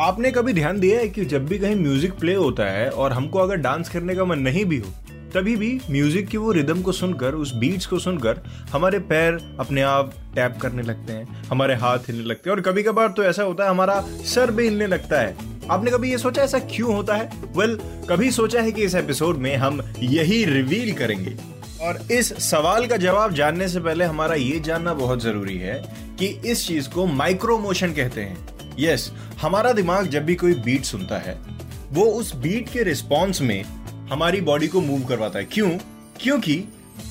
आपने कभी ध्यान दिया है कि जब भी कहीं म्यूज़िक प्ले होता है और हमको अगर डांस करने का मन नहीं भी हो तभी भी म्यूज़िक की वो रिदम को सुनकर उस बीट्स को सुनकर हमारे पैर अपने आप टैप करने लगते हैं हमारे हाथ हिलने लगते हैं। और कभी कभार तो ऐसा होता है हमारा सर भी हिलने लगता है। आपने कभी ये सोचा ऐसा क्यों होता है? वेल well, कभी सोचा है कि इस एपिसोड में हम यही रिवील करेंगे। और इस सवाल का जवाब जानने से पहले हमारा ये जानना बहुत ज़रूरी है कि इस चीज़ को माइक्रो मोशन कहते हैं। Yes, हमारा दिमाग जब भी कोई बीट सुनता है वो उस बीट के रिस्पॉन्स में हमारी बॉडी को मूव करवाता है। क्यों? क्योंकि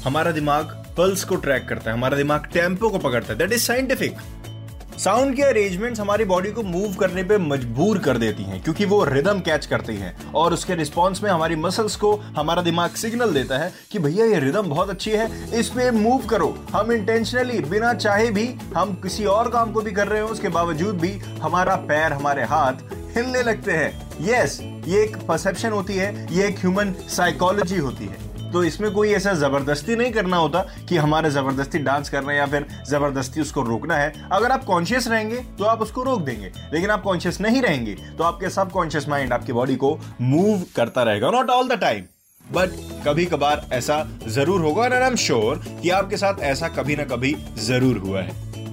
हमारा दिमाग पल्स को ट्रैक करता है हमारा दिमाग टेंपो को पकड़ता है। दैट इज़ साइंटिफिक साउंड के अरेंजमेंट्स हमारी बॉडी को मूव करने पे मजबूर कर देती हैं क्योंकि वो रिदम कैच करती हैं और उसके रिस्पॉन्स में हमारी मसल्स को हमारा दिमाग सिग्नल देता है कि भैया ये रिदम बहुत अच्छी है इस पे मूव करो। हम इंटेंशनली बिना चाहे भी हम किसी और काम को भी कर रहे हो उसके बावजूद भी हमारा पैर हमारे हाथ हिलने लगते हैं। यस yes, ये एक परसेप्शन होती है ये एक ह्यूमन साइकोलॉजी होती है। तो इसमें कोई ऐसा ज़बरदस्ती नहीं करना होता कि हमारे ज़बरदस्ती डांस करना है या फिर ज़बरदस्ती उसको रोकना है। अगर आप कॉन्शियस रहेंगे तो आप उसको रोक देंगे। लेकिन आप कॉन्शियस नहीं रहेंगे तो आपके सब कॉन्शियस माइंड आपकी बॉडी को मूव करता रहेगा। Not all the time but कभी कभार ऐसा ज़रूर होगा। और आई एम श्योर कि आपके साथ ऐसा कभी ना कभी ज़रूर हुआ है।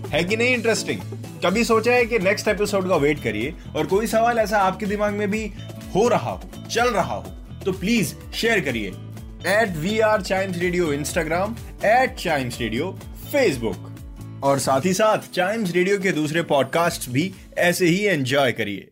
है कि नहीं इंटरेस्टिंग कभी सोचा है कि नेक्स्ट एपिसोड का वेट करिए और कोई सवाल ऐसा आपके दिमाग में भी हो रहा हो, चल रहा हो तो प्लीज़ शेयर करिए। At we are Chimes radio Instagram at Chimes radio Facebook और साथ ही साथ चाइम्स रेडियो के दूसरे पॉडकास्ट भी ऐसे ही एंजॉय करिए।